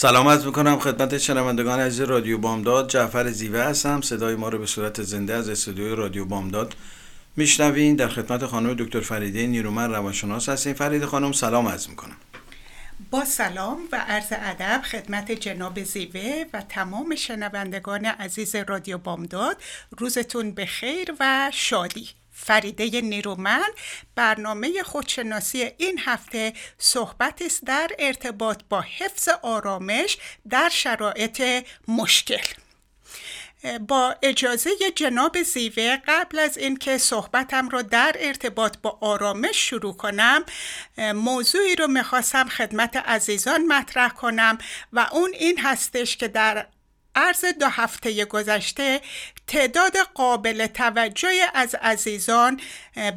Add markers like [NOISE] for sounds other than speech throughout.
سلامت می‌کنم خدمت شنوندگان عزیز رادیو بامداد. جعفر زیوه هستم. صدای ما رو به صورت زنده از استودیوی رادیو بامداد میشنوین. در خدمت خانم دکتر فریده نیرومن روانشناس هستیم. فریده خانم سلام عرض می‌کنم. با سلام و عرض ادب خدمت جناب زیوه و تمام شنوندگان عزیز رادیو بامداد. روزتون به خیر و شادی. فریده نیرومن برنامه خودشناسی این هفته صحبت است در ارتباط با حفظ آرامش در شرایط مشکل. با اجازه جناب زیوه قبل از اینکه صحبتم رو در ارتباط با آرامش شروع کنم موضوعی رو می‌خواستم خدمت عزیزان مطرح کنم و اون این هستش که در عرض دو هفته گذشته تعداد قابل توجهی از عزیزان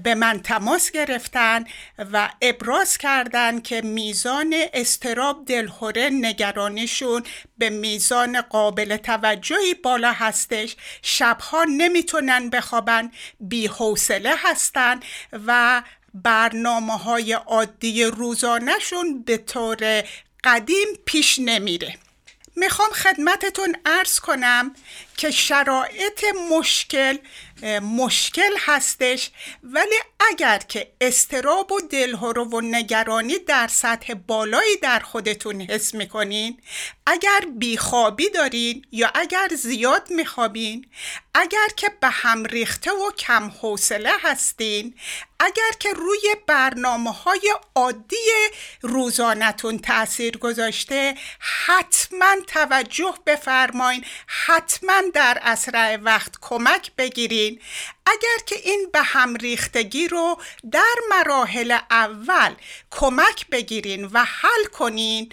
به من تماس گرفتن و ابراز کردند که میزان استراب دلهوره نگرانیشون به میزان قابل توجهی بالا هستش. شبها نمی‌تونن بخوابن بی حوصله هستن و برنامه های عادی روزانهشون به طور قدیم پیش نمیره. می‌خوام خدمتتون ارز کنم که شرایط مشکل مشکل هستش ولی اگر که استراب و دلهرو و نگرانی در سطح بالایی در خودتون حس می‌کنین اگر بیخوابی دارین یا اگر زیاد میخوابین اگر که به هم ریخته و کم حوصله هستین اگر که روی برنامه های عادی روزانتون تاثیر گذاشته حتما توجه بفرمایین حتما در اسرع وقت کمک بگیرین. اگر که این به هم ریختگی رو در مراحل اول کمک بگیرین و حل کنین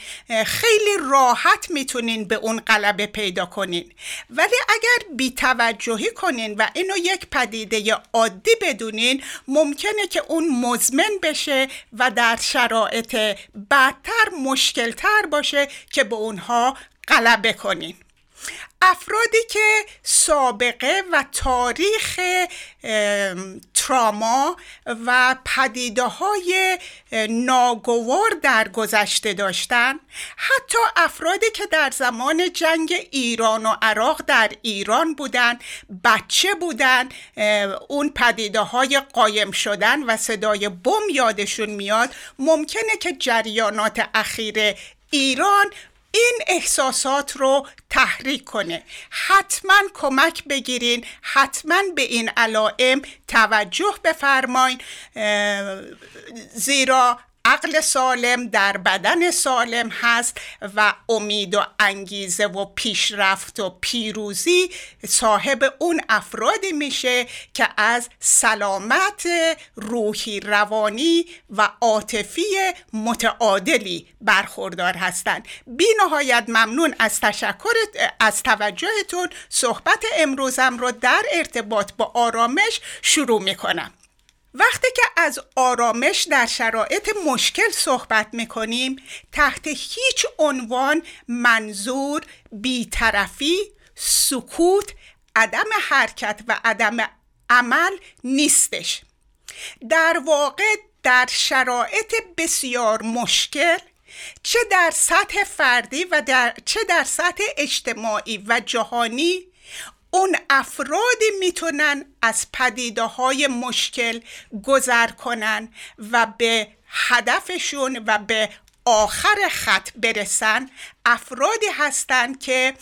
خیلی راحت می‌تونین به اون غلبه پیدا کنین. ولی اگر بیتوجهی کنین و اینو یک پدیده عادی بدونین ممکنه که اون مزمن بشه و در شرایط بدتر مشکلتر باشه که به اونها غلبه کنین. افرادی که سابقه و تاریخ تراما و پدیده های ناگوار در گذشته داشتن حتی افرادی که در زمان جنگ ایران و عراق در ایران بودن بچه بودن اون پدیده های قایم شدن و صدای بم یادشون میاد ممکنه که جریانات اخیر ایران این احساسات رو تحریک کنه حتما کمک بگیرین حتما به این علائم توجه بفرمایین. زیرا عقل سالم در بدن سالم هست و امید و انگیزه و پیشرفت و پیروزی صاحب اون افرادی میشه که از سلامت روحی روانی و عاطفی متعادلی برخوردار هستند. بی نهایت ممنون از تشکر از توجهتون. صحبت امروزم رو در ارتباط با آرامش شروع می‌کنم. وقتی که از آرامش در شرایط مشکل صحبت می‌کنیم تحت هیچ عنوان منظور بیطرفی، سکوت، عدم حرکت و عدم عمل نیستش. در واقع در شرایط بسیار مشکل چه در سطح فردی و در چه در سطح اجتماعی و جهانی اون افرادی می‌تونن از پدیده های مشکل گذر کنن و به هدفشون و به آخر خط برسن. افرادی هستند که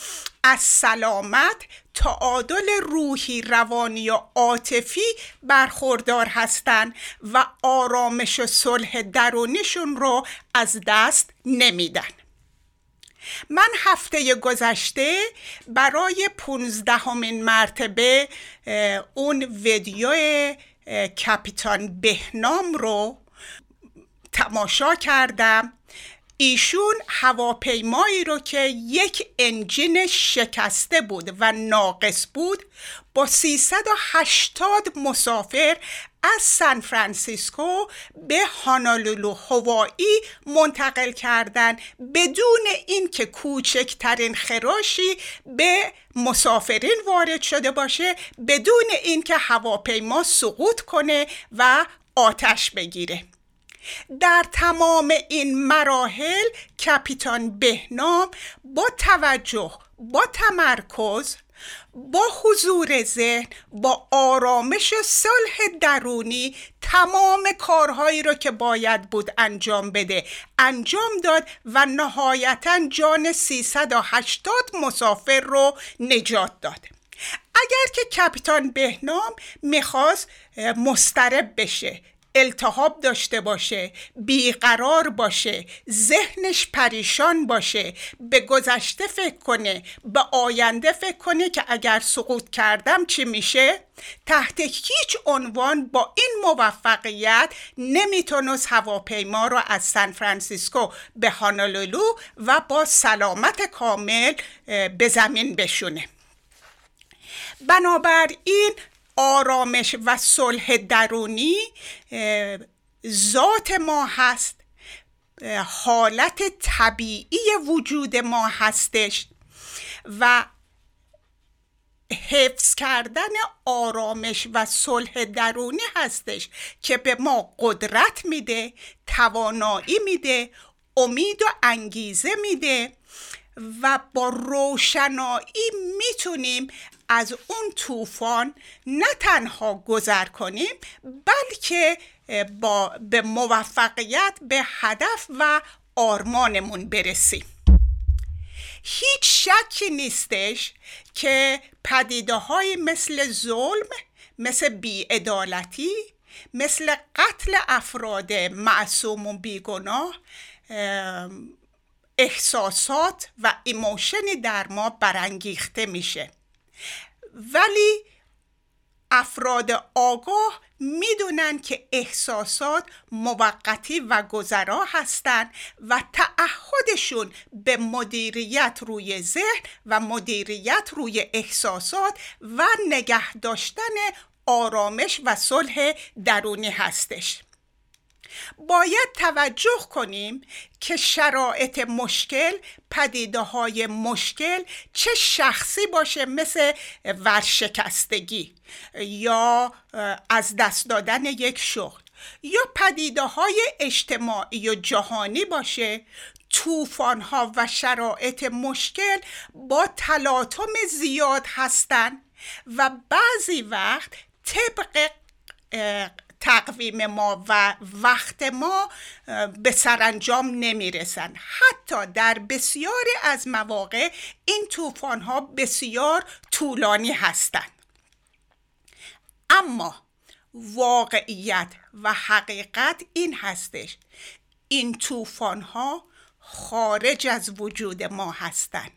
از سلامت تعادل روحی روانی و عاطفی برخوردار هستند و آرامش و صلح درونیشون رو از دست نمیدن. من هفته گذشته برای پونزدهمین مرتبه اون ویدیو کپیتان بهنام رو تماشا کردم. ایشون هواپیمایی رو که یک انجین شکسته بود و ناقص بود با 380 مسافر از سان فرانسیسکو به هانالولو هوایی منتقل کردن بدون اینکه کوچکترین خراشی به مسافرین وارد شده باشه بدون اینکه هواپیما سقوط کنه و آتش بگیره. در تمام این مراحل کپیتان بهنام با توجه با تمرکز با حضور ذهن با آرامش صلح درونی تمام کارهایی رو که باید بود انجام بده. انجام داد و نهایتا جان 380 مسافر رو نجات داد. اگر که کپیتان بهنام می‌خواست مسترب بشه. التهاب داشته باشه بیقرار باشه ذهنش پریشان باشه. به گذشته فکر کنه به آینده فکر کنه که اگر سقوط کردم چی میشه؟ تحت هیچ عنوان با این موفقیت نمی‌تونست هواپیما رو از سان فرانسیسکو به هانالولو و با سلامت کامل به زمین بشونه. بنابراین آرامش و صلح درونی ذات ما هست. حالت طبیعی وجود ما هستش و حفظ کردن آرامش و صلح درونی هستش که به ما قدرت میده توانایی میده امید و انگیزه میده و با روشنایی می‌تونیم از اون طوفان نه تنها گذر کنیم بلکه با به موفقیت به هدف و آرمانمون برسیم. هیچ شکی نیستش که پدیده های مثل ظلم مثل بیعدالتی مثل قتل افراد معصوم و بیگناه احساسات و ایموشنی در ما برانگیخته میشه. ولی افراد آگاه می‌دونن که احساسات موقتی و گذرا هستند و تعهدشون به مدیریت روی ذهن و مدیریت روی احساسات و نگه داشتن آرامش و صلح درونی هستش. باید توجه کنیم که شرایط مشکل پدیده های مشکل چه شخصی باشه مثل ورشکستگی یا از دست دادن یک شغل یا پدیده های اجتماعی و جهانی باشه. طوفان ها و شرایط مشکل با تلاطم زیاد هستند و بعضی وقت طبق تقویم ما و وقت ما به سرانجام نمی‌رسن. حتی در بسیاری از مواقع این طوفان ها بسیار طولانی هستند. اما واقعیت و حقیقت این هستش. این طوفان ها خارج از وجود ما هستند.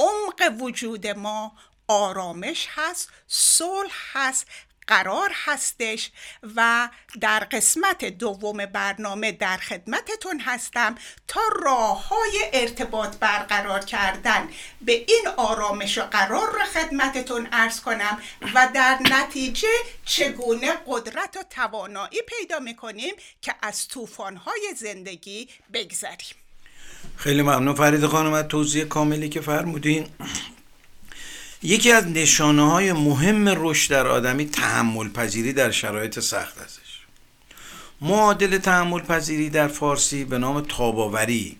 عمق وجود ما آرامش هست صلح هست قرار هستش و در قسمت دوم برنامه در خدمتتون هستم تا راه های ارتباط برقرار کردن. به این آرامش و قرار را خدمتتون ارز کنم و در نتیجه چگونه قدرت و توانایی پیدا می‌کنیم که از های زندگی بگذریم. خیلی ممنون فرید خانم از توضیح کاملی که فرمودین. یکی از نشانه های مهم رشد در آدمی تحمل پذیری در شرایط سخت ازش. معادل تحمل پذیری در فارسی به نام تاب‌آوری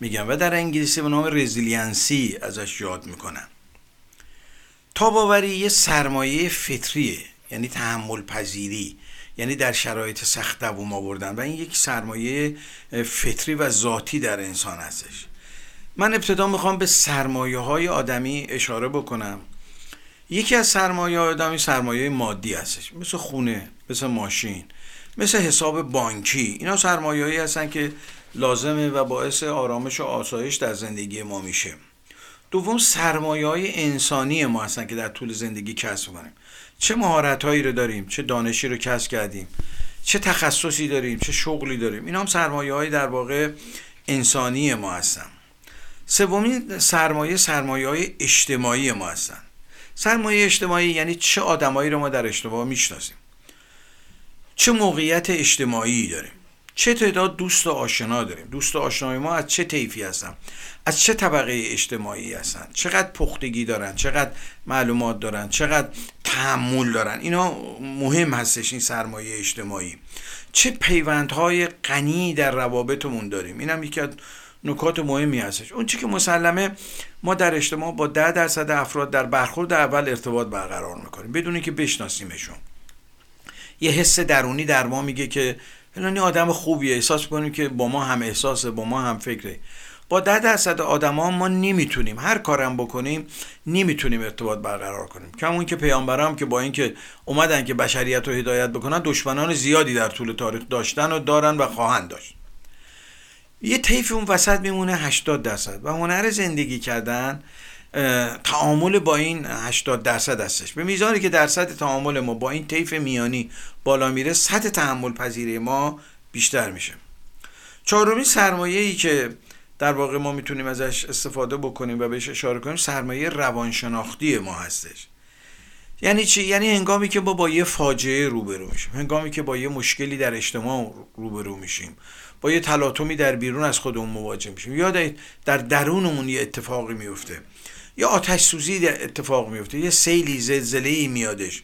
میگن و در انگلیسی به نام resiliency ازش یاد می‌کنن. تاباوری یه سرمایه فطریه یعنی تحمل پذیری یعنی در شرایط سخت دووم آوردن و این یک سرمایه فطری و ذاتی در انسان هستش من ابتدا می‌خوام به سرمایه های آدمی اشاره بکنم. یکی از سرمایه آدمی سرمایه مادی هستش. مثل خونه مثل ماشین مثل حساب بانکی. اینا سرمایه هستن که لازمه و باعث آرامش و آسایش در زندگی ما میشه. دوم سرمایه های انسانی ما هستن که در طول زندگی کسب کنیم چه مهارت هایی رو داریم چه دانشی رو کسب کردیم چه تخصصی داریم چه شغلی داریم. اینا هم سرمایه های در واقع انسانی ما هستن. سومین سرمایه سرمایه های اجتماعی ما هستن. سرمایه اجتماعی یعنی چه آدمایی رو ما در اجتماع می‌شناسیم؟ چه موقعیت اجتماعی داریم؟ چه تعداد دوست و آشنا داریم؟ دوست و آشنای ما از چه طیفی هستن؟ از چه طبقه اجتماعی هستن؟ چقدر پختگی دارن؟ چقدر معلومات دارن؟ چقدر تحمل دارن؟ اینا مهم هستش این سرمایه اجتماعی. چه پیوندهای غنی در روابطمون داریم؟ اینم یکی از نکات مهمی هستش. اون چی که مسلمه ما در اجتماع با ده درصد افراد در برخورد اول ارتباط برقرار می‌کنیم. بدون که بشناسیمشون. یه حس درونی در ما میگه که فلانی آدم خوبیه. احساس می‌کنیم که با ما هم احساسه با ما هم فکره. با ده درصد آدما ما نمی‌تونیم. هر کارم بکنیم نمی‌تونیم ارتباط برقرار کنیم. کمون که پیامبرام که با اینکه اومدن که بشریت رو هدایت بکنن دشمنان زیادی در طول تاریخ داشتن و دارن و خواهند داشت. یه طیف اون وسط میمونه 80 درصد. و هنر زندگی کردن تعامل با این 80 درصد هستش. به میزانی که درصد تعامل ما با این طیف میانی بالا میره سطح تحمل پذیری ما بیشتر میشه. چهارمین سرمایه ای که در واقع ما می‌تونیم ازش استفاده بکنیم و بهش اشاره کنیم سرمایه روانشناختی ما هستش. یعنی چی؟ یعنی هنگامی که ما با یه فاجعه روبرو میشیم هنگامی که با یه مشکلی در اجتماع روبرو میشیم. با یه تلاطمی در بیرون از خودمون مواجه میشیم. یا در درونمون یه اتفاقی میفته. یا آتش سوزی اتفاق میفته. یه سیلی زلزله ای میادش.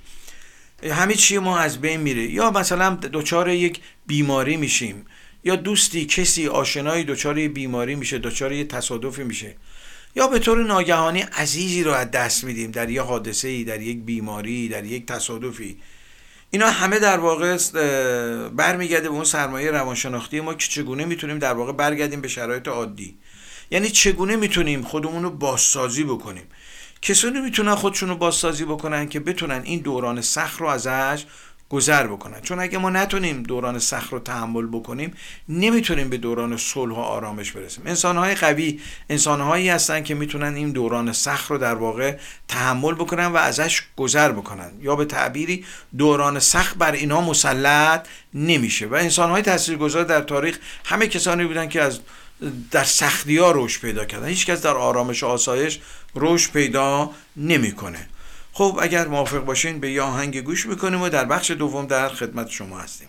همه چی ما از بین میره. یا مثلا دچار یک بیماری میشیم. یا دوستی کسی آشنایی دچار بیماری میشه دچار یه تصادفی میشه. یا به طور ناگهانی عزیزی رو از دست میدیم در یه حادثه ای در یک بیماری در یک تصادفی. اینا همه در واقع برمیگرده به اون سرمایه روانشناختی ما که چگونه می‌تونیم در واقع برگردیم به شرایط عادی. یعنی چگونه می‌تونیم خودمون رو بازسازی بکنیم؟ کسانی می‌تونن خودشون رو بازسازی بکنن که بتونن این دوران سخت رو ازش گذر بکنن. چون اگه ما نتونیم دوران سخت رو تحمل بکنیم نمی‌تونیم به دوران صلح و آرامش برسیم. انسانهای قوی انسانهایی هستن که می‌تونن این دوران سخت رو در واقع تحمل بکنن و ازش گذر بکنن. یا به تعبیری دوران سخت بر اینا مسلط نمیشه. و انسانهای تاثیرگذار در تاریخ همه کسانی بودن که از در سختی ها رشد پیدا کردن. هیچکس در آرامش و آسایش رشد پیدا نمی‌کنه. خب اگر موافق باشین به یه آهنگ گوش می‌کنیم و در بخش دوم در خدمت شما هستیم.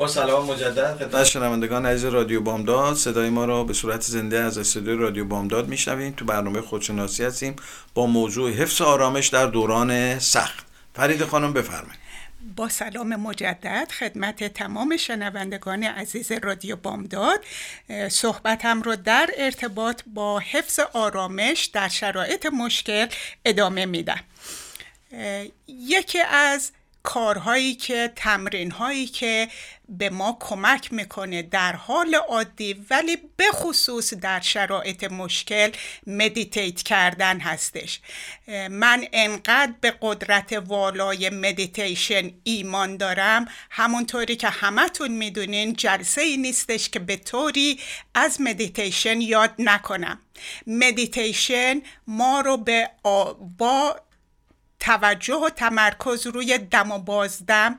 با سلام مجدد خدمت شنوندگان عزیز رادیو بامداد. صدای ما را به صورت زنده از استودیو رادیو بامداد میشنویم تو برنامه خودشناسی هستیم با موضوع حفظ آرامش در دوران سخت. فرید خانم بفرمایید. با سلام مجدد خدمت تمام شنوندگان عزیز رادیو بامداد. صحبتم رو در ارتباط با حفظ آرامش در شرایط مشکل ادامه میدم. یکی از کارهایی که تمرین هایی که به ما کمک می‌کنه در حال عادی ولی به خصوص در شرایط مشکل meditate کردن هستش. من انقدر به قدرت والای مدیتیشن ایمان دارم همونطوری که همتون می‌دونین جلسه ای نیستش که به طوری از مدیتیشن یاد نکنم. مدیتیشن ما رو به با توجه و تمرکز روی دم و بازدم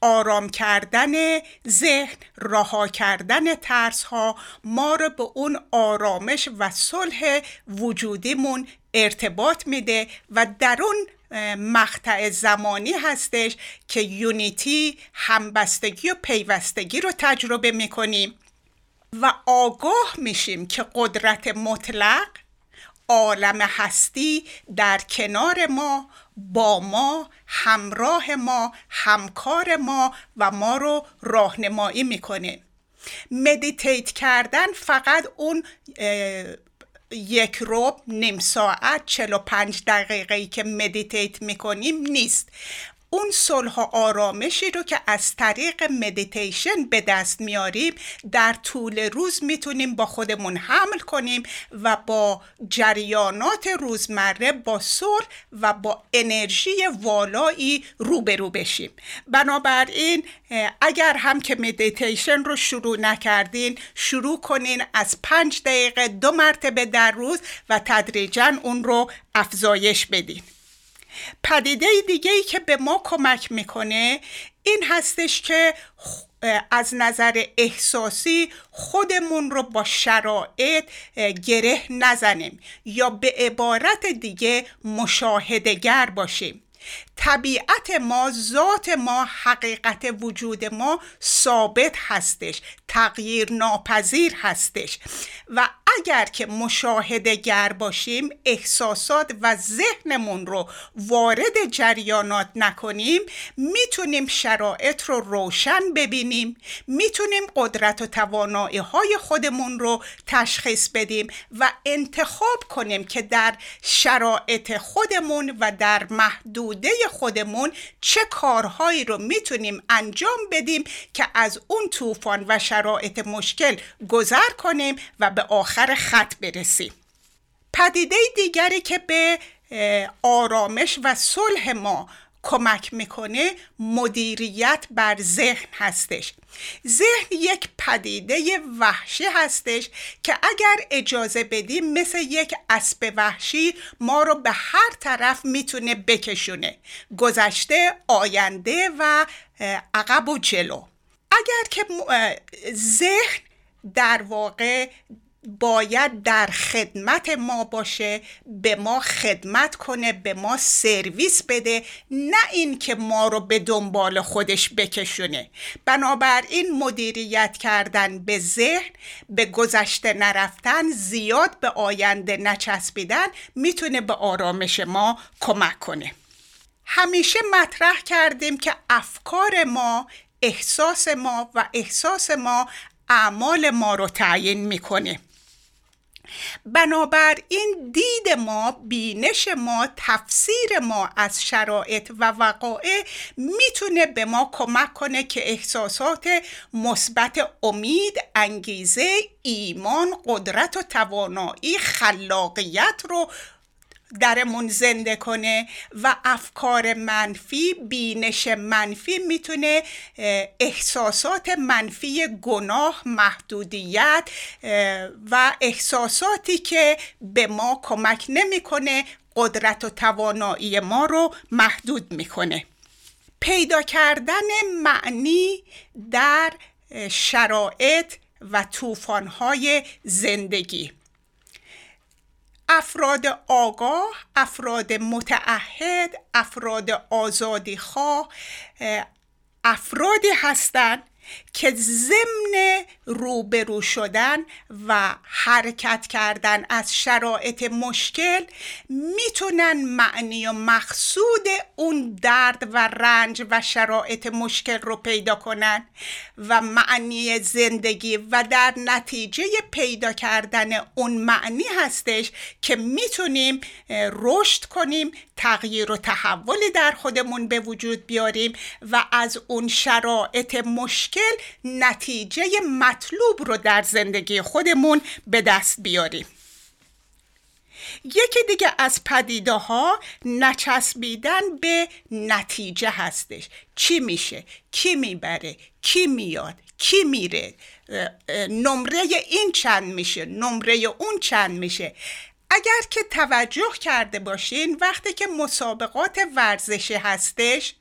آرام کردن ذهن رها کردن ترس ها ما رو به اون آرامش و صلح وجودیمون ارتباط میده و در اون مقطع زمانی هستش که یونیتی همبستگی و پیوستگی رو تجربه می‌کنیم و آگاه میشیم که قدرت مطلق عالم هستی در کنار ما با ما همراه ما همکار ما و ما رو راهنمایی می‌کنه. meditate کردن فقط اون یک ربع نیم ساعت 45 دقیقه ای که meditate می‌کنیم نیست. اون صلح و آرامشی رو که از طریق مدیتیشن به دست میاریم در طول روز می‌تونیم با خودمون حمل کنیم و با جریانات روزمره با صلح و با انرژی والایی روبرو بشیم. بنابراین اگر هم که مدیتیشن رو شروع نکردین شروع کنین از پنج دقیقه دو مرتبه در روز و تدریجا اون رو افزایش بدین. پدیده دیگه ای که به ما کمک می‌کنه این هستش که از نظر احساسی خودمون رو با شرایط گره نزنیم یا به عبارت دیگه مشاهدگر باشیم. طبیعت ما ذات ما حقیقت وجود ما ثابت هستش تغییر ناپذیر هستش. و اگر که مشاهده گر باشیم احساسات و ذهنمون رو وارد جریانات نکنیم می‌تونیم شرایط رو روشن ببینیم می‌تونیم قدرت و توانایی های خودمون رو تشخیص بدیم و انتخاب کنیم که در شرایط خودمون و در محدوده خودمون چه کارهایی رو می‌تونیم انجام بدیم که از اون طوفان و شرایط مشکل گذر کنیم و به آخر خط برسیم. پدیده دیگری که به آرامش و صلح ما کمک می‌کنه مدیریت بر ذهن هستش. ذهن یک پدیده وحشی هستش که اگر اجازه بدیم مثل یک اسب وحشی ما رو به هر طرف می‌تونه بکشونه. گذشته آینده و عقب و جلو. اگر که ذهن در واقع باید در خدمت ما باشه به ما خدمت کنه به ما سرویس بده نه این که ما رو به دنبال خودش بکشونه. بنابراین مدیریت کردن به ذهن به گذشته نرفتن زیاد به آینده نچسبیدن می‌تونه به آرامش ما کمک کنه. همیشه مطرح کردیم که افکار ما احساس ما و احساس ما اعمال ما رو تعیین می‌کنه. بنابراین دید ما بینش ما تفسیر ما از شرایط و وقایع می‌تونه به ما کمک کنه که احساسات مثبت امید انگیزه ایمان قدرت و توانایی خلاقیت رو درمون زنده کنه و افکار منفی بینش منفی می‌تونه احساسات منفی گناه محدودیت و احساساتی که به ما کمک نمی‌کنه قدرت و توانایی ما رو محدود می‌کنه. پیدا کردن معنی در شرایط و طوفان‌های زندگی. افراد آگاه، افراد متعهد، افراد آزادی خواه افرادی هستند که ضمن روبرو شدن و حرکت کردن از شرایط مشکل می‌تونن معنی و مقصود اون درد و رنج و شرایط مشکل رو پیدا کنن و معنی زندگی و در نتیجه پیدا کردن اون معنی هستش که می‌تونیم رشد کنیم تغییر و تحول در خودمون به وجود بیاریم و از اون شرایط مشکل نتیجه مطلوب رو در زندگی خودمون به دست بیاریم. یکی دیگه از پدیده ها نچسبیدن به نتیجه هستش. چی میشه؟ کی می‌بره؟ کی میاد؟ کی میره؟ نمره این چند میشه؟ نمره اون چند میشه؟ اگر که توجه کرده باشین وقتی که مسابقات ورزشی هستش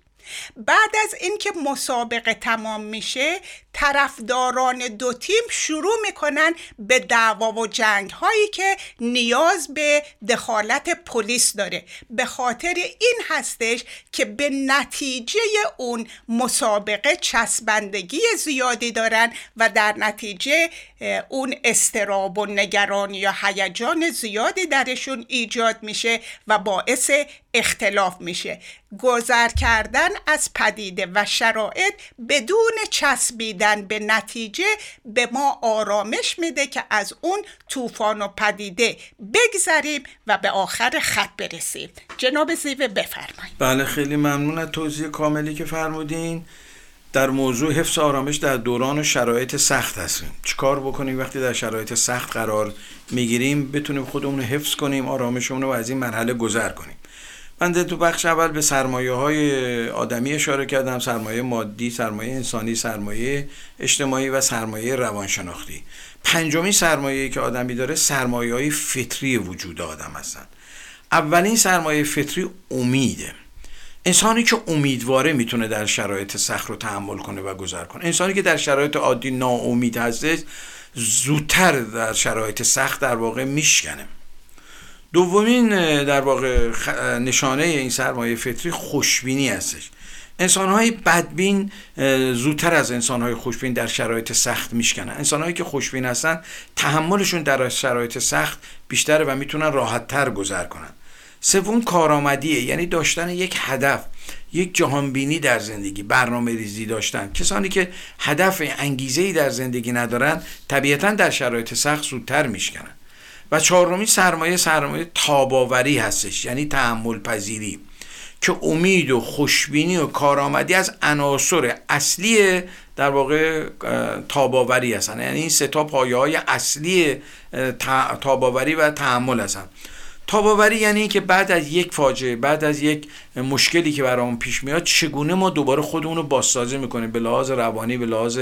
بعد از اینکه مسابقه تمام میشه طرفداران دو تیم شروع می‌کنن به دعوا و جنگ هایی که نیاز به دخالت پلیس داره. به خاطر این هستش که به نتیجه اون مسابقه چسبندگی زیادی دارن و در نتیجه اون استراب و نگرانی یا هیجان زیادی درشون ایجاد میشه و باعث اختلاف میشه. گذر کردن از پدیده و شرایط بدون چسبیدن به نتیجه به ما آرامش میده که از اون طوفان و پدیده بگذریم و به آخر خط برسیم. جناب زیوه بفرمایید. بله خیلی ممنون از توضیح کاملی که فرمودین. در موضوع حفظ آرامش در دوران شرایط سخت هستیم. چیکار بکنیم وقتی در شرایط سخت قرار می‌گیریم؟ بتونیم خودمون رو حفظ کنیم آرامشمون رو از این مرحله گذر کنیم. من تو بخش اول به سرمایه های آدمی اشاره کردم سرمایه مادی سرمایه انسانی سرمایه اجتماعی و سرمایه روانشناختی. پنجمین سرمایه که آدمی داره سرمایه های فطری وجود آدم هستن. اولین سرمایه فطری امیده. انسانی که امیدواره می‌تونه در شرایط سخت رو تحمل کنه و گذر کنه. انسانی که در شرایط عادی ناامید هستش زودتر در شرایط سخت در واقع میشکنه. دومین در واقع نشانه این سرمایه فطری خوشبینی هستش. انسانهای بدبین زودتر از انسانهای خوشبین در شرایط سخت میشکنن. انسانهایی که خوشبین هستن تحملشون در شرایط سخت بیشتره و می‌تونن راحتتر گذر کنن. سوم کارآمدیه یعنی داشتن یک هدف یک جهانبینی در زندگی برنامه ریزی داشتن. کسانی که هدف انگیزه ای در زندگی ندارن طبیعتا در شرایط سخت زودتر میشکنن. و چهارمین سرمایه سرمایه تاباوری هستش یعنی تحمل پذیری که امید و خوشبینی و کارآمدی از عناصر اصلی در واقع تاباوری هستن. یعنی این سه تا پایه های اصلی تاباوری و تحمل هستن. تاباوری یعنی که بعد از یک فاجعه بعد از یک مشکلی که برامون پیش میاد چگونه ما دوباره خودمون رو بازسازی می‌کنیم؟ به لحاظ روانی به لحاظ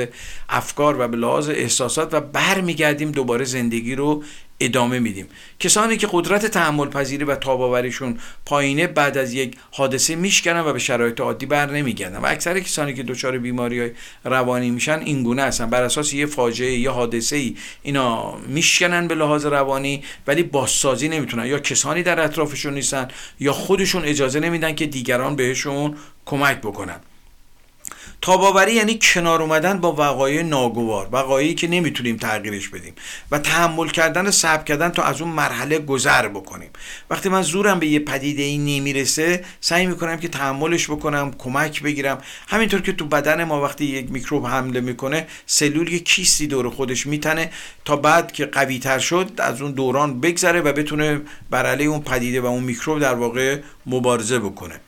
افکار و به لحاظ احساسات و برمیگردیم دوباره زندگی رو ادامه میدیم. کسانی که قدرت تحمل پذیری و تاباوریشون پایینه بعد از یک حادثه میشکنن و به شرایط عادی بر نمیگردن. و اکثر کسانی که دچار بیماری های روانی میشن این گونه هستن. بر اساس یه فاجعه یا حادثه ای اینا میشکنن به لحاظ روانی ولی بازسازی نمی‌تونن. یا کسانی در اطرافشون نیستن یا خودشون اجازه نمیدن که دیگران بهشون کمک بکنن. تاباوری یعنی کنار اومدن با وقایع ناگوار وقایعی که نمی‌تونیم تغییرش بدیم و تحمل کردن صبر کردن تا از اون مرحله گذر بکنیم. وقتی من زورم به یه پدیده ای نمی‌رسه سعی می‌کنم که تحملش بکنم کمک بگیرم. همینطور که تو بدن ما وقتی یک میکروب حمله می‌کنه سلول یک کیستی دور خودش میتنه تا بعد که قوی تر شد از اون دوران بگذره و بتونه بر علیه اون پدیده و اون میکروب در واقع مبارزه بکنه.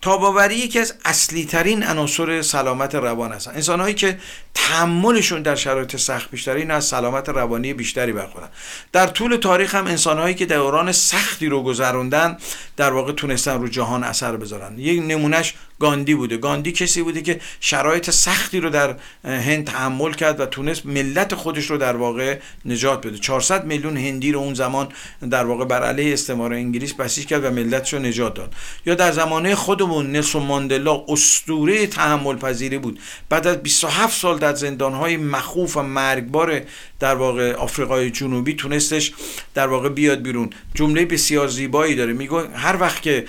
تاباوری یکی از اصلی ترین عناصر سلامت روان هستن. انسان هایی که تحملشون در شرایط سخت بیشتری این از سلامت روانی بیشتری برخورن. در طول تاریخ هم انسان هایی که دوران سختی رو گذروندن در واقع تونستن رو جهان اثر بذارن. یک نمونهش گاندی بوده. گاندی کسی بوده که شرایط سختی رو در هند تحمل کرد و تونست ملت خودش رو در واقع نجات بده. 400 میلیون هندی رو اون زمان در واقع بر علیه استعمار انگلیس بسیج کرد و ملتش رو نجات داد. یا در زمانه خودمون نلسون ماندلا اسطوره تحمل پذیری بود. بعد از 27 سال در زندانهای مخوف و مرگبار در واقع آفریقای جنوبی تونستش در واقع بیاد بیرون. جمله بسیار زیبایی داره. میگه هر وقت که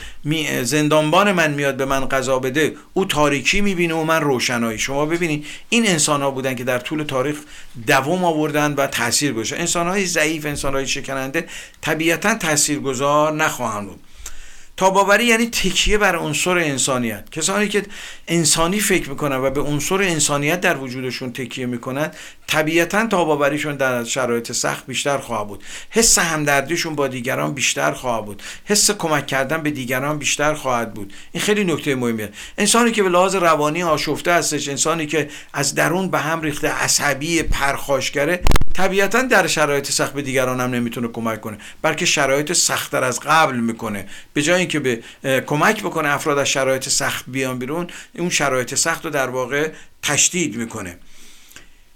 زندانبان من میاد به من غذا بده او تاریکی می‌بینه و من روشنایی. شما ببینید این انسان ها بودن که در طول تاریخ دوام آوردن و تاثیر گذاشتن انسان های ضعیف انسان های شکننده طبیعتا تاثیرگذار نخواهند بود. تاباوری یعنی تکیه بر عنصر انسانیت. کسانی که انسانی فکر می‌کنن و به عنصر انسانیت در وجودشون تکیه می‌کنن طبیعتا تاباوریشون در شرایط سخت بیشتر خواهد بود. حس همدردیشون با دیگران بیشتر خواهد بود. حس کمک کردن به دیگران بیشتر خواهد بود. این خیلی نکته مهمیه. انسانی که به لحاظ روانی آشفته هستش انسانی که از درون به هم ریخته عصبی پرخاشگره طبیعتا در شرایط سخت به دیگران هم نمی‌تونه کمک کنه بلکه شرایط سختتر از قبل می‌کنه. به جای اینکه به کمک بکنه افراد از شرایط سخت بیان بیرون اون شرایط سخت رو در واقع تشدید می‌کنه.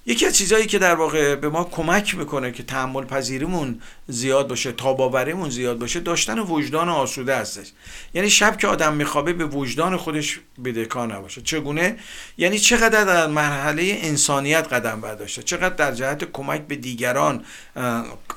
یکی از چیزهایی که در واقع به ما کمک می‌کنه که تحمل پذیریمون زیاد باشه تاباوریمون زیاد باشه داشتن وجدان آسوده هستش. یعنی شب که آدم میخوابه به وجدان خودش بدهکار نباشه. چگونه؟ یعنی چقدر در مرحله انسانیت قدم برداشته چقدر در جهت کمک به دیگران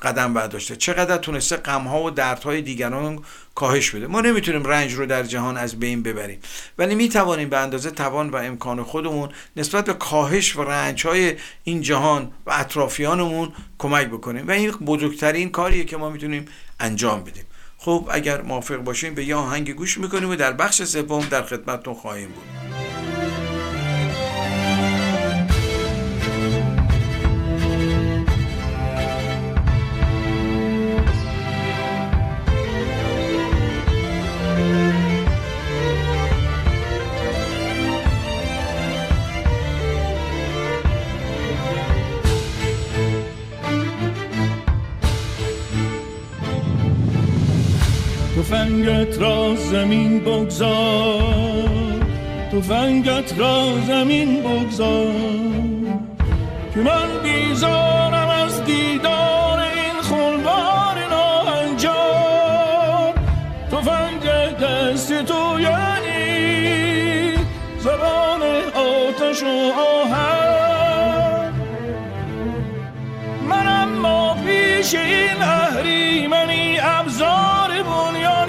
قدم برداشته چقدر تونسته غمها و دردهای دیگران کاهش بده. ما نمی‌تونیم رنج رو در جهان از بین ببریم. ولی می‌توانیم به اندازه توان و امکان خودمون نسبت به کاهش و رنج های این جهان و اطرافیانمون کمک بکنیم. و این بزرگترین کاریه که ما می‌تونیم انجام بدیم. خب اگر موافق باشیم به یه آهنگ گوش می‌کنیم و در بخش سوم در خدمتتون خواهیم بود. تفنگت را زمین بگذار. تفنگت را زمین بگذار. که من بیزارم از دیدار این خلوار ناهنجار تفنگ دست تو یعنی زبان آتش و آهن. من اما پیش این اهریمنی ابزار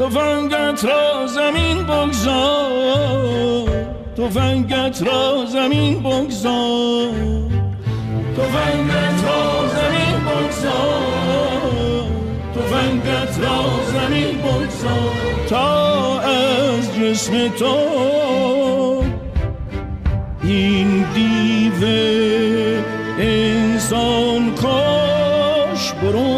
تفنگت را زمین بگذار. تفنگت را زمین بگذار. تفنگت را زمین بگذار. تفنگت را زمین بگذار. تا از جسم تو این دیو انسان کاش برون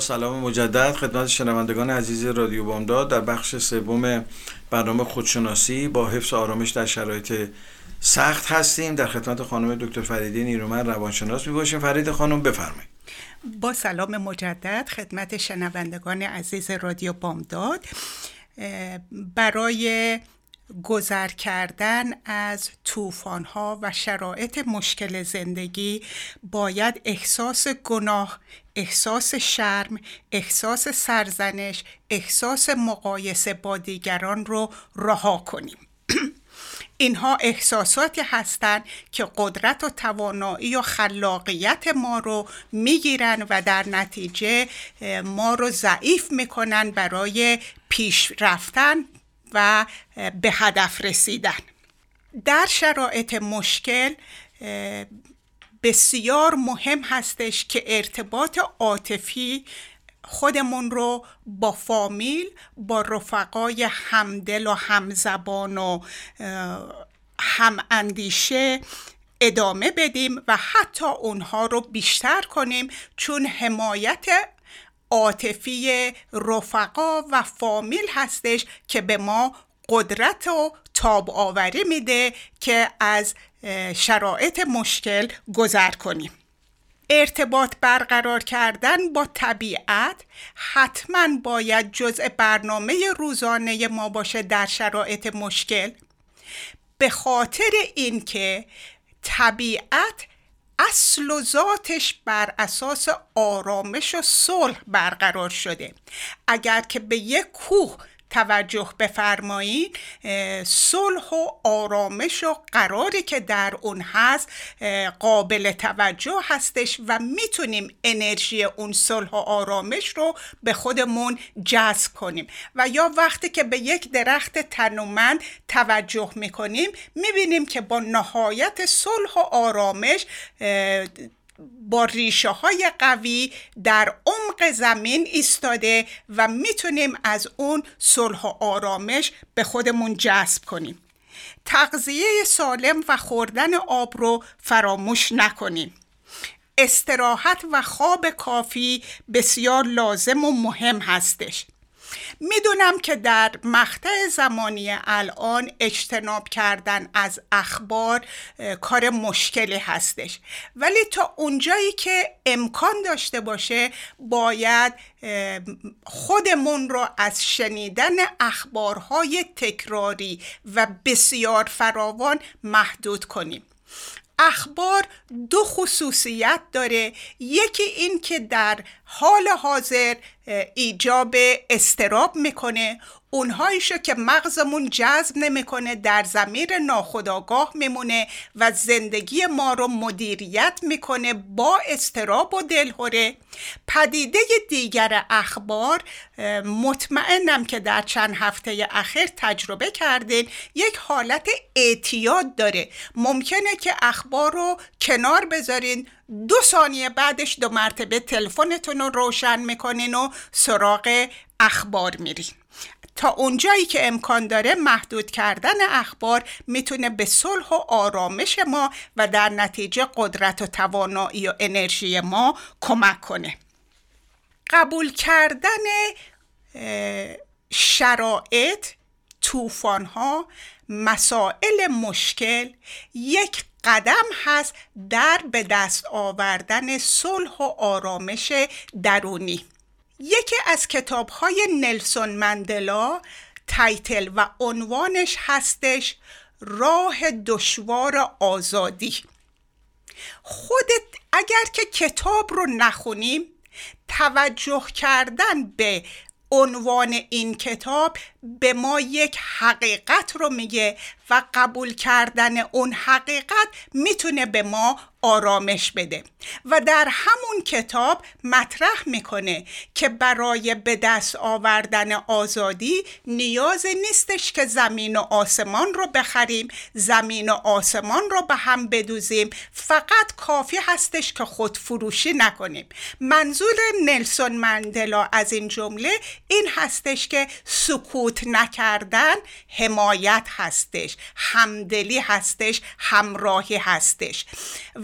سلام مجدد. خدمت شنوندگان عزیز رادیو بامداد. در بخش سوم برنامه خودشناسی با حفظ آرامش در شرایط سخت هستیم. در خدمت خانم دکتر فریده نیرومن روانشناس می باشیم. فرید خانم بفرمایید. با سلام مجدد. خدمت شنوندگان عزیز رادیو بامداد. برای گذر کردن از طوفان ها و شرایط مشکل زندگی باید احساس گناه احساس شرم احساس سرزنش احساس مقایسه با دیگران رو رها کنیم. [CLEARS THROAT] اینها احساساتی هستند که قدرت و توانایی و خلاقیت ما رو می‌گیرن و در نتیجه ما رو ضعیف می‌کنن برای پیش رفتن و به هدف رسیدن. در شرایط مشکل بسیار مهم هستش که ارتباط عاطفی خودمون رو با فامیل با رفقای همدل و همزبان و هم اندیشه ادامه بدیم و حتی اونها رو بیشتر کنیم چون حمایت عاطفی رفقا و فامیل هستش که به ما قدرت و تاب آوری میده که از شرایط مشکل گذر کنیم. ارتباط برقرار کردن با طبیعت حتما باید جزء برنامه روزانه ما باشه در شرایط مشکل. به خاطر اینکه طبیعت اصل و ذاتش بر اساس آرامش و صلح برقرار شده. اگر که به یک کوه توجه بفرمایید صلح و آرامش و قراری که در اون هست قابل توجه هستش و می‌تونیم انرژی اون صلح و آرامش رو به خودمون جذب کنیم. و یا وقتی که به یک درخت تنومند توجه می‌کنیم می‌بینیم که با نهایت صلح و آرامش با ریشه های قوی در عمق زمین ایستاده و می‌تونیم از اون صلح و آرامش به خودمون جذب کنیم. تغذیه سالم و خوردن آب رو فراموش نکنیم. استراحت و خواب کافی بسیار لازم و مهم هستش. می‌دونم که در مقطع زمانی الان اجتناب کردن از اخبار کار مشکلی هستش. ولی تا اونجایی که امکان داشته باشه باید خودمون رو از شنیدن اخبارهای تکراری و بسیار فراوان محدود کنیم. اخبار دو خصوصیت داره. یکی این که در حال حاضر ایجاب استراب می‌کنه. اونهایشو که مغزمون جذب نمی‌کنه در زمیر ناخودآگاه میمونه و زندگی ما رو مدیریت می‌کنه با استراب و دلهوره. پدیده دیگر اخبار مطمئنم که در چند هفته اخیر تجربه کردین یک حالت اعتیاد داره. ممکنه که اخبار رو کنار بذارین. دو ثانیه بعدش دو مرتبه تلفنتون رو روشن می‌کنین و سراغ اخبار میرین. تا اونجایی که امکان داره محدود کردن اخبار می‌تونه به صلح و آرامش ما و در نتیجه قدرت و توانایی و انرژی ما کمک کنه. قبول کردن شرایط ها مسائل مشکل یک قدم هست در به دست آوردن صلح و آرامش درونی. یکی از کتاب های نلسون مندلا تایتل و عنوانش هستش راه دشوار آزادی. خودت اگر که کتاب رو نخونیم توجه کردن به عنوان این کتاب به ما یک حقیقت رو میگه و قبول کردن اون حقیقت می‌تونه به ما آرامش بده. و در همون کتاب مطرح می‌کنه که برای به دست آوردن آزادی نیازی نیستش که زمین و آسمان رو بخریم. زمین و آسمان رو به هم بدوزیم. فقط کافی هستش که خود فروشی نکنیم. منظور نلسون مندلا از این جمله این هستش که سکوت نکردن حمایت هستش همدلی هستش همراهی هستش.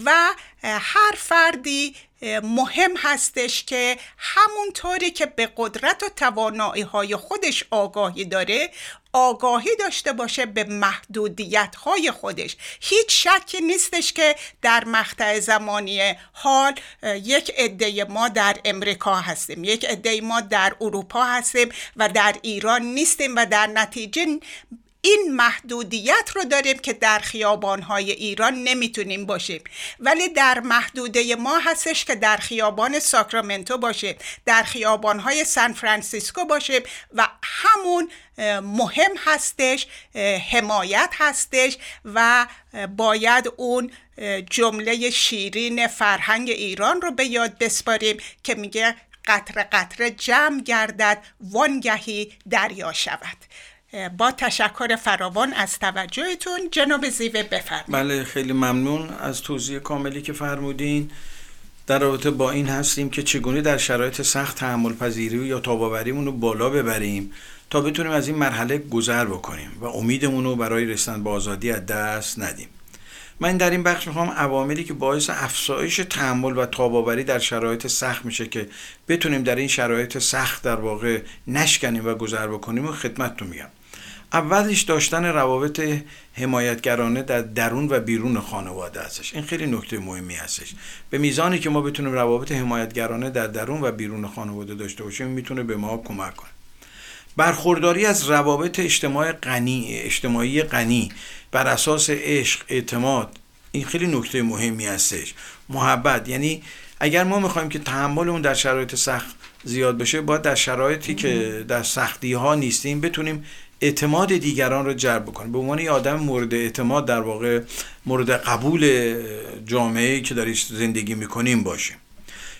و هر فردی مهم هستش که همونطوری که به قدرت و توانایی های خودش آگاهی داره آگاهی داشته باشه به محدودیت های خودش. هیچ شکی نیستش که در مقطع زمانی حال یک عده ما در امریکا هستیم یک عده ما در اروپا هستیم و در ایران نیستیم و در نتیجه این محدودیت رو داریم که در خیابانهای ایران نمی‌تونیم باشیم. ولی در محدوده ما هستش که در خیابان ساکرامنتو باشیم در خیابانهای سان فرانسیسکو باشیم و همون مهم هستش حمایت هستش و باید اون جمله شیرین فرهنگ ایران رو به یاد بسپاریم که میگه قطر قطره جمع گردد وانگهی دریا شود. با تشکر فراوان از توجهتون. جناب زیوه بفرمایید. بله خیلی ممنون از توضیح کاملی که فرمودین. در رابطه با این هستیم که چگونه در شرایط سخت تحمل پذیری یا تاباوریمون رو بالا ببریم تا بتونیم از این مرحله گذر بکنیم و امیدمون رو برای رسیدن به آزادی از دست ندیم. من در این بخش می‌خوام عواملی که باعث افزایش تحمل و تاباوری در شرایط سخت میشه که بتونیم در این شرایط سخت در واقع نشکنیم و گذر بکنیم و خدمتتون میگم. اولش داشتن روابط حمایتگرانه در درون و بیرون خانواده هستش. این خیلی نکته مهمی هستش. به میزانی که ما بتونیم روابط حمایتگرانه در درون و بیرون خانواده داشته باشیم می‌تونه به ما کمک کنه. برخورداری از روابط اجتماعی غنی اجتماعی غنی بر اساس عشق اعتماد این خیلی نکته مهمی هستش. محبت یعنی اگر ما می‌خوایم که تحمل در شرایط سخت زیاد بشه باید در شرایطی که در سختی ها نیستیم بتونیم اعتماد دیگران رو جلب بکنه. به عنوان یه آدم مورد اعتماد در واقع مورد قبول جامعه که داریم زندگی می‌کنیم باشیم.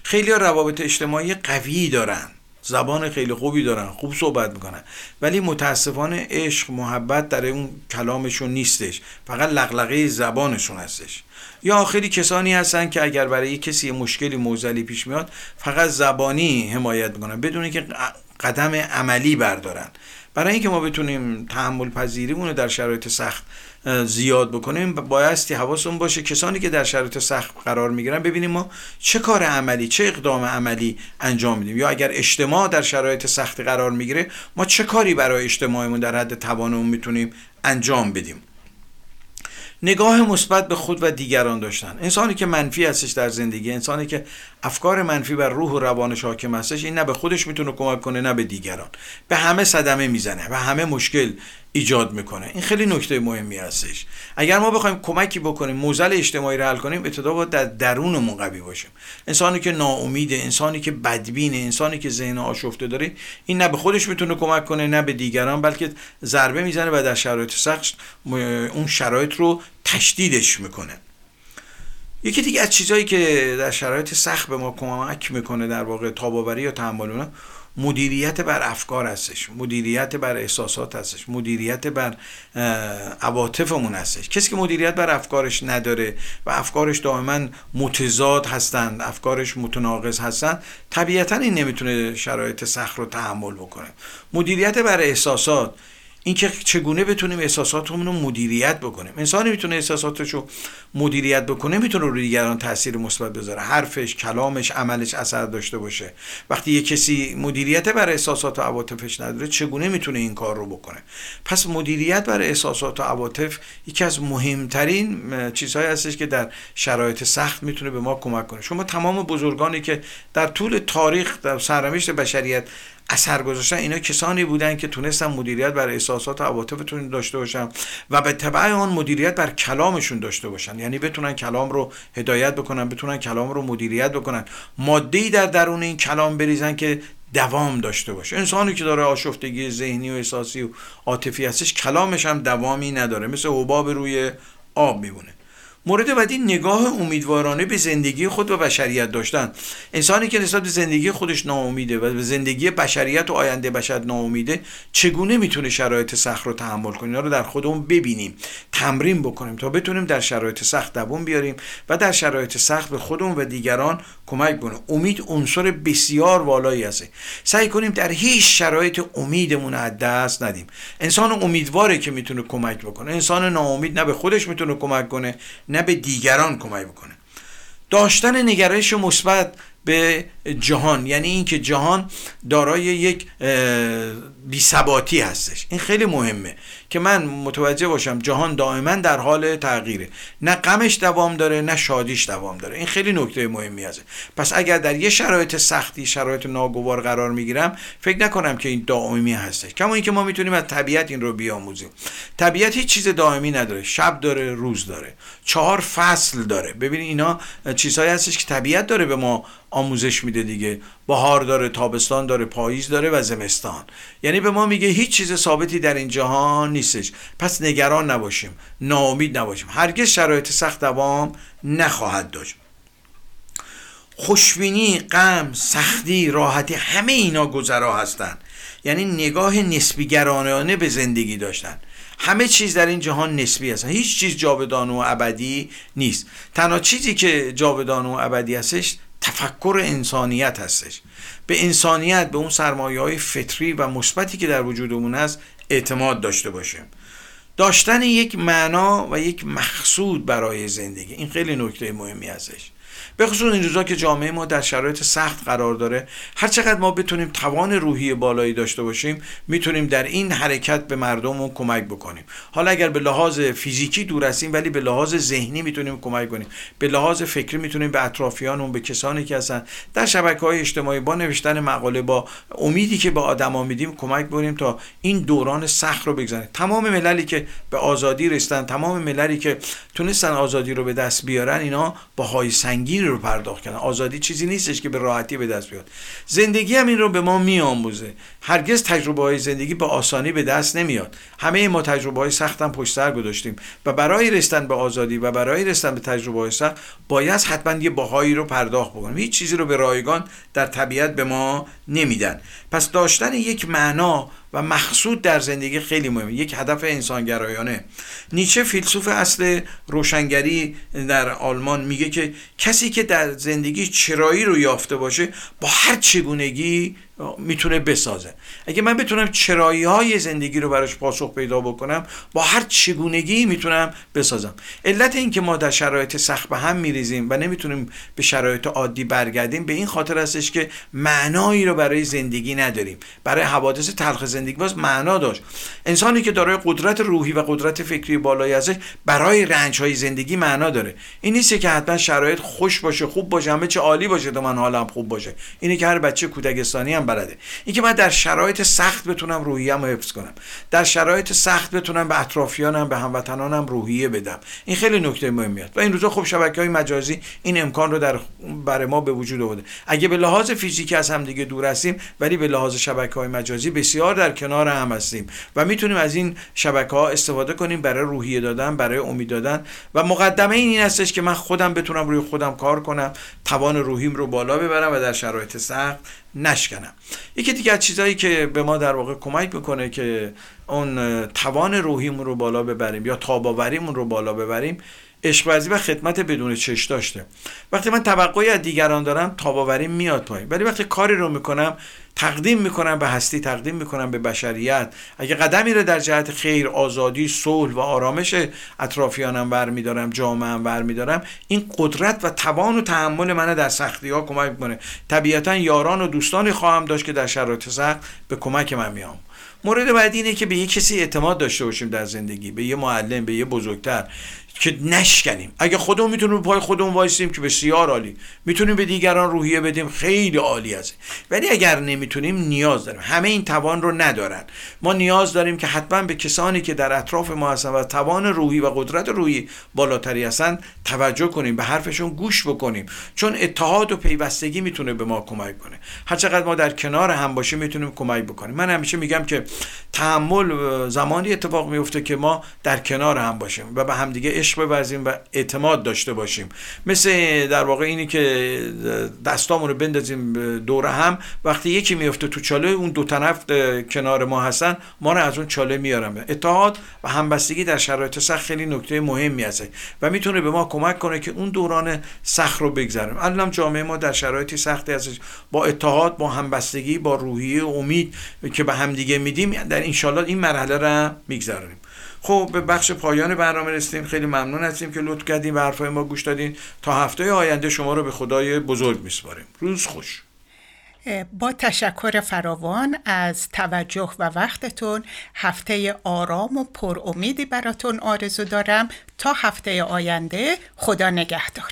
خیلی روابط اجتماعی قوی دارن. زبان خیلی خوبی دارن. خوب صحبت می‌کنن. ولی متاسفانه عشق محبت در اون کلامشون نیستش. فقط لغلقه زبانشون هستش. یا آخری کسانی هستن که اگر برای کسی مشکلی موزلی پیش میاد فقط زبانی حمایت می‌کنن. بدون که قدم عملی بردارن. برای اینکه ما بتونیم تحمل پذیریمون رو در شرایط سخت زیاد بکنیم بایستی حواسمون باشه کسانی که در شرایط سخت قرار می‌گیرن ببینیم ما چه کار عملی چه اقدام عملی انجام میدیم. یا اگر اجتماع در شرایط سختی قرار می‌گیره ما چه کاری برای اجتماعمون در حد توانمون می‌تونیم انجام بدیم؟ نگاه مثبت به خود و دیگران داشتن. انسانی که منفی هستش در زندگی انسانی که افکار منفی بر روح و روانش حاکم هستش این نه به خودش می‌تونه کمک کنه نه به دیگران. به همه صدمه می‌زنه و همه مشکل ایجاد می‌کنه. این خیلی نکته مهمی هستش. اگر ما بخوایم کمکی بکنیم موزل اجتماعی رو حل کنیم ابتدا باید در درونمون قوی باشیم. انسانی که ناامیده انسانی که بدبینه انسانی که ذهن آشفته داره این نه به خودش می‌تونه کمک کنه نه به دیگران بلکه ضربه می‌زنه و در شرایط سخت اون شرایط رو تشدیدش می‌کنه. یکی دیگه از چیزهایی که در شرایط سخت به ما کمک می‌کنه در واقع تاباوری یا تحمل مدیریت بر افکار هستش مدیریت بر احساسات هستش مدیریت بر عواطفمون هستش. کسی که مدیریت بر افکارش نداره و افکارش دائما متضاد هستند افکارش متناقض هستند طبیعتا این نمی‌تونه شرایط سخت رو تحمل بکنه. مدیریت بر احساسات اینکه چگونه بتونیم احساساتمون رو مدیریت بکنیم. انسانی می‌تونه احساساتش رو مدیریت بکنه می‌تونه روی دیگران تاثیر مثبت بذاره. حرفش کلامش عملش اثر داشته باشه. وقتی یه کسی مدیریت بر احساسات و عواطفش نداره چگونه می‌تونه این کار رو بکنه؟ پس مدیریت بر احساسات و عواطف یکی از مهمترین چیزهایی هستش که در شرایط سخت می‌تونه به ما کمک کنه. شما تمام بزرگانی که در طول تاریخ در سرنوشت بشریت اثر گذاشتن. اینا کسانی بودن که تونستن مدیریت بر احساسات و عواطفتون داشته باشن و به تبع آن مدیریت بر کلامشون داشته باشن. یعنی بتونن کلام رو هدایت بکنن بتونن کلام رو مدیریت بکنن. ماده در درون این کلام بریزن که دوام داشته باشه. انسانی که داره آشفتگی ذهنی و احساسی و عاطفی هستش کلامش هم دوامی نداره. مثل حباب روی آب میمونه مورد بعدی نگاه امیدوارانه به زندگی خود و بشریت داشتن. انسانی که نسبت به زندگی خودش ناامیده و به زندگی بشریت و آینده بشر ناامیده چگونه می‌تونه شرایط سخت رو تحمل کنه؟ اینا رو در خودمون ببینیم تمرین بکنیم تا بتونیم در شرایط سخت دوام بیاریم و در شرایط سخت به خودمون و دیگران کمک کنه. امید عنصر بسیار والایی هست سعی کنیم در هیچ شرایط امیدمون از دست ندیم. انسان امیدواره که می‌تونه کمک بکنه. انسان ناامید نه به خودش می‌تونه کمک کنه نه به دیگران کمک بکنه. داشتن نگرش مثبت به جهان یعنی اینکه جهان دارای یک بیثباتی هستش. این خیلی مهمه. که من متوجه باشم جهان دائما در حال تغییره. نه غمش دوام داره نه شادیش دوام داره. این خیلی نکته مهمی هست پس اگر در یه شرایط سختی شرایط ناگوار قرار می‌گیرم فکر نکنم که این دائمی هستش. کما اینکه ما می‌تونیم از طبیعت این رو بیاموزیم. طبیعت هیچ چیز دائمی نداره. شب داره روز داره. چهار فصل داره. ببینید اینا چیزهایی هستش که طبیعت داره به ما آموزش میده دیگه. بهار داره تابستان داره پاییز داره و زمستان. یعنی به ما میگه هیچ چیز ثابتی در این جهان نیستش. پس نگران نباشیم ناامید نباشیم. هرگز شرایط سخت دوام نخواهد داشت. خوشبینی غم سختی راحتی همه اینا گذرا هستند. یعنی نگاه نسبیگرانه به زندگی داشتن. همه چیز در این جهان نسبی هست هیچ چیز جاودانه و ابدی نیست. تنها چیزی که جاودانه و ابدی هستش تفکر انسانیت هستش. به انسانیت به اون سرمایه های فطری و مثبتی که در وجودمون هست اعتماد داشته باشیم. داشتن یک معنا و یک مقصود برای زندگی. این خیلی نکته مهمی هستش. به خصوص این روزا که جامعه ما در شرایط سخت قرار داره هر چقدر ما بتونیم توان روحی بالایی داشته باشیم می‌تونیم در این حرکت به مردم کمک بکنیم. حالا اگر به لحاظ فیزیکی دور هستیم ولی به لحاظ ذهنی می‌تونیم کمک کنیم. به لحاظ فکری می‌تونیم به اطرافیانمون به کسانی که هستن. در شبکه های اجتماعی با نوشتن مقاله با امیدی که به آدما میدیم کمک کنیم تا این دوران سخت رو بگذاریم. تمام مللی که به آزادی رسیدن تمام مللی که تونستن آزادی رو به دست بیارن اینا با های سنگین رو پرداخت کردن. آزادی چیزی نیستش که به راحتی به دست بیاد. زندگی هم این رو به ما میآموزه. هرگز تجربه های زندگی به آسانی به دست نمیاد. همه ما تجربه های سخت هم پشت سر گذاشتیم و برای رسیدن به آزادی و برای رسیدن به تجربه های سخت باید حتما یه باهایی رو پرداخت بکنیم. هیچ چیزی رو به رایگان در طبیعت به ما نمیدن. پس داشتن یک معنا و مقصود در زندگی خیلی مهمه. یک هدف انسانگرایانه. نیچه فیلسوف اصل روشنگری در آلمان میگه که کسی که در زندگی چرایی رو یافته باشه با هر چگونگی می‌تونه بسازه. اگه من بتونم چرایی های زندگی رو براش پاسخ پیدا بکنم با هر چگونگی می‌تونم بسازم. علت این که ما در شرایط سخت به هم میریزیم و نمی‌تونیم به شرایط عادی برگردیم به این خاطر هستش که معنایی رو برای زندگی نداریم. برای حوادث تلخ زندگی باز معنا داشت. انسانی که دارای قدرت روحی و قدرت فکری بالایی ازش برای رنج های زندگی معنا داره. این نیست که حتما شرایط خوش باشه خوب باشه همه چه عالی باشه تا من حالم خوب باشه. اینه که هر بچه کودکستانی هم بلده. اینکه من در شرایط سخت بتونم روحیم رو حفظ کنم. در شرایط سخت بتونم به اطرافیانم به هموطنانم روحیه بدم. این خیلی نکته مهمیه و این روزا خب شبکه های مجازی این امکان رو در برای ما به وجود آورده. اگه به لحاظ فیزیکی از هم دیگه دور هستیم ولی به لحاظ شبکه های مجازی بسیار در کنار هم هستیم. و می‌تونیم از این شبکه ها استفاده کنیم برای روحیه دادن برای امید دادن. و مقدمه این این هستش که من خودم بتونم روی خودم کار کنم توان روحیم رو بالا ببرم و در شرایط سخت نشکنم. یکی دیگه از چیزهایی که به ما در واقع کمک می‌کنه که اون توان روحیمون رو بالا ببریم یا تاباوریمون رو بالا ببریم عشق و خدمت بدون چش داشته. وقتی من توقعی از دیگران دارم تاباوری میاد پایین. ولی وقتی کاری رو می‌کنم تقدیم می‌کنم به هستی تقدیم می‌کنم به بشریت. اگه قدمی رو در جهت خیر آزادی صلح و آرامش اطرافیانم برمیدارم جامعه برمیدارم این قدرت و توان و تحمل منو در سختی ها کمک می‌کنه. طبیعتا یاران و دوستانی خواهم داشت که در شرایط سخت به کمک من میام مورد بعدی اینه که به یه کسی اعتماد داشته باشیم در زندگی به یه معلم به یه بزرگتر. که نشکنیم. اگه خودمون می‌تونیم پای خودمون وایسیم که بسیار عالی. می‌تونیم به دیگران روحیه بدیم خیلی عالی است ولی اگر نمی‌تونیم نیاز داریم. همه این توان رو ندارن. ما نیاز داریم که حتما به کسانی که در اطراف ما هستن و توان روحی و قدرت روحی بالاتری هستن توجه کنیم به حرفشون گوش بکنیم. چون اتحاد و پیوستگی می‌تونه به ما کمک کنه. هرچقدر ما در کنار هم باشیم می‌تونیم کمک بکنیم. من همیشه میگم که تحمل زمانی اتفاق میفته که ما در کنار هم باشیم و به همدیگه عشق بورزیم و اعتماد داشته باشیم. مثل در واقع اینی که دستامون رو بندازیم دور هم وقتی یکی میفته تو چاله اون دو طرف کنار ما هستن ما رو از اون چاله میارم اتحاد و همبستگی در شرایط سخت خیلی نکته مهمی هست و می‌تونه به ما کمک کنه که اون دوران سخت رو بگذریم. الان جامعه ما در شرایطی سختی هست با اتحاد با همبستگی با روحیه امید که به همدیگه میدیم در انشالله این مرحله رو میگذرونیم. خب به بخش پایان برنامه رسیدیم. خیلی ممنون هستیم که لطف کردیم و حرفای ما گوش دادین. تا هفته آینده شما رو به خدای بزرگ میسپاریم. روز خوش. با تشکر فراوان از توجه و وقتتون هفته آرام و پر امیدی براتون آرزو دارم. تا هفته آینده خدا نگهدار.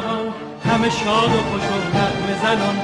زبان همه شاد و خوش و نغمه زنان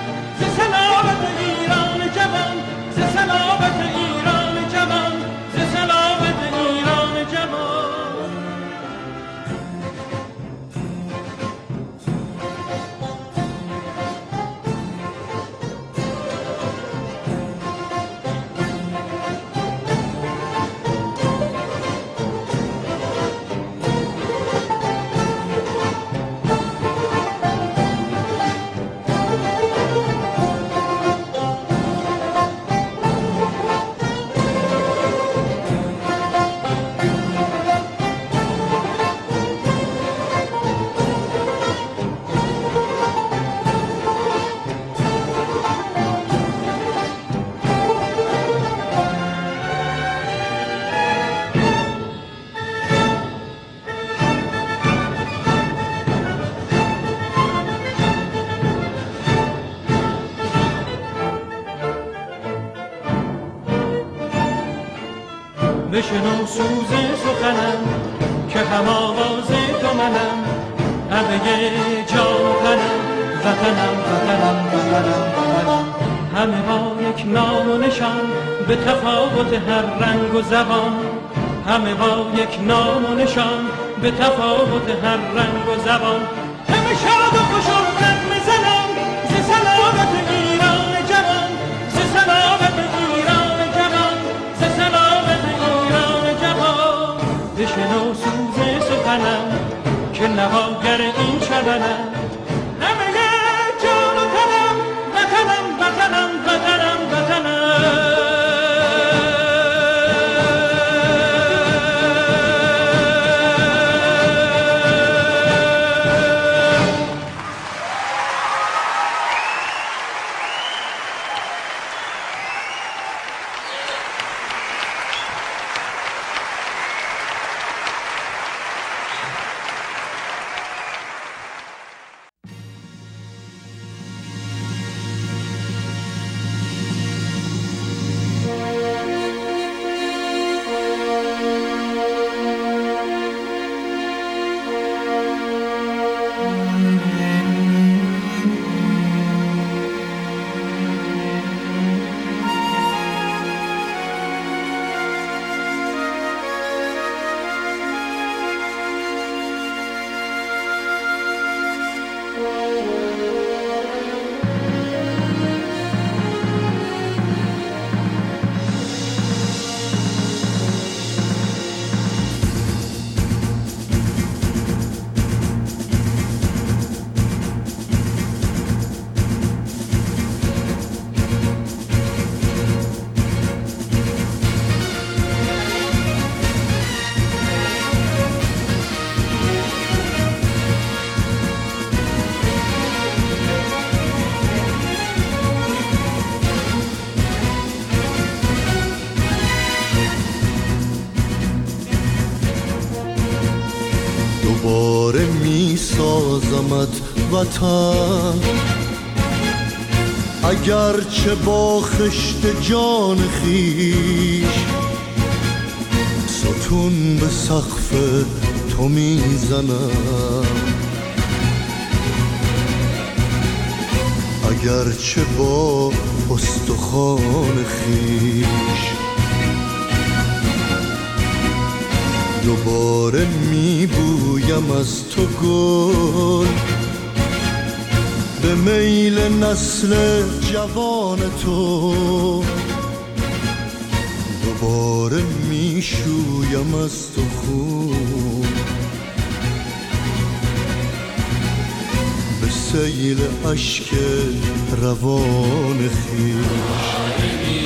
بشنو سوز سخنم که هم آواز تو منم همه جان وطنم وطنم وطنم وطنم. همه با یک نام و نشان به تفاوت هر رنگ و زبان. همه با یک نام و نشان به تفاوت هر رنگ و زبان. سخنم که نواگر این شبنم. وطن اگرچه با خشت جان خیش ستون به سقف تو می‌زنم. اگرچه با استخوان خیش دوباره میبویم از تو گل به میل نسل جوان تو دوباره می‌شویم از تو خون. به سیل اشک روان خیش.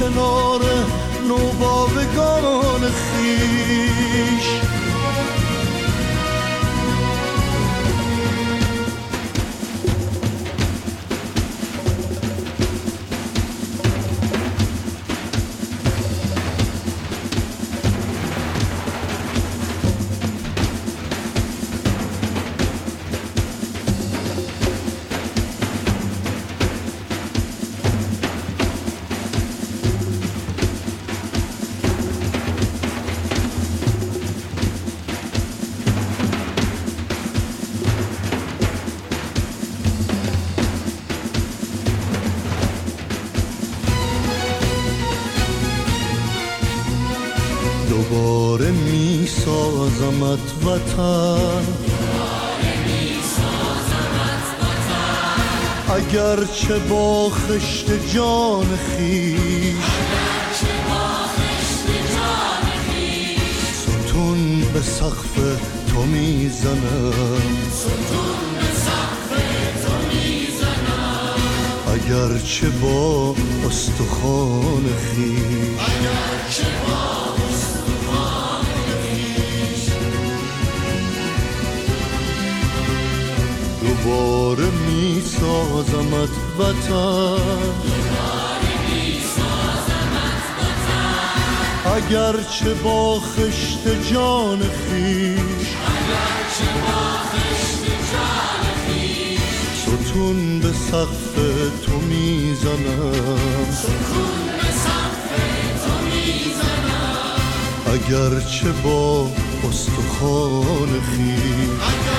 کنار نوباوگان خیش. با خشت جان خیش. ستون به سقف تو می‌زنم. اگرچه با استخوان خیش. دوباره می سازمت وطن. اگرچه با خشت جان خیش. ستون به سقف تو می‌زنم اگرچه با استخوان خیش.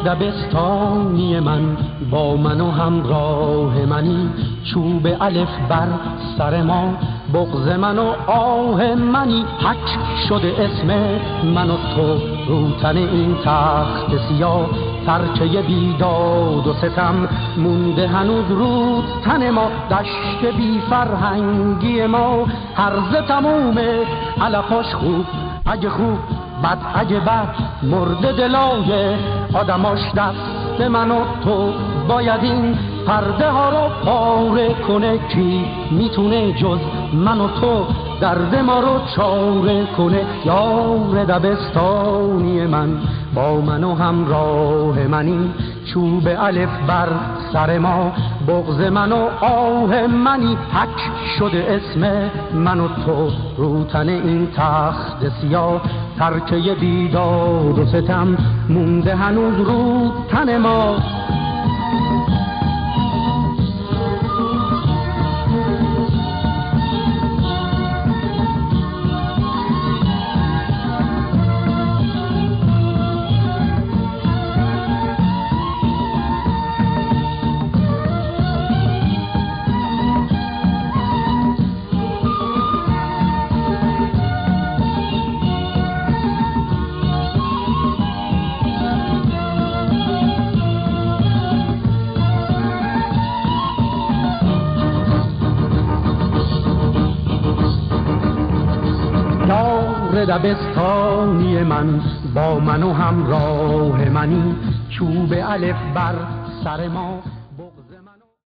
دبستانی من با من و همراه منی. چوب الف بر سر ما بغز من و آه منی. حک شده اسم من و تو روتن این تخت سیاه. ترکه بیداد و ستم مونده هنوز رود تن ما. دشت بی فرهنگی ما هرز تمومه علفاش خوب. اگه خوب بد بد مرد دلای آدماش دست من و تو. باید این پرده ها رو پاره کنه کی می‌تونه جز من و تو. درد ما رو چاره کنه یار دبستانی من. با من و همراه منی چوب الف بر سر ما. بغز من و آه منی حک شده اسم من و تو. روتن این تخت سیاه ترکه بیداد و ستم مونده هنوز رو تن ما. دبستانی من با من و همراه منی. چوب الف بر سر ما.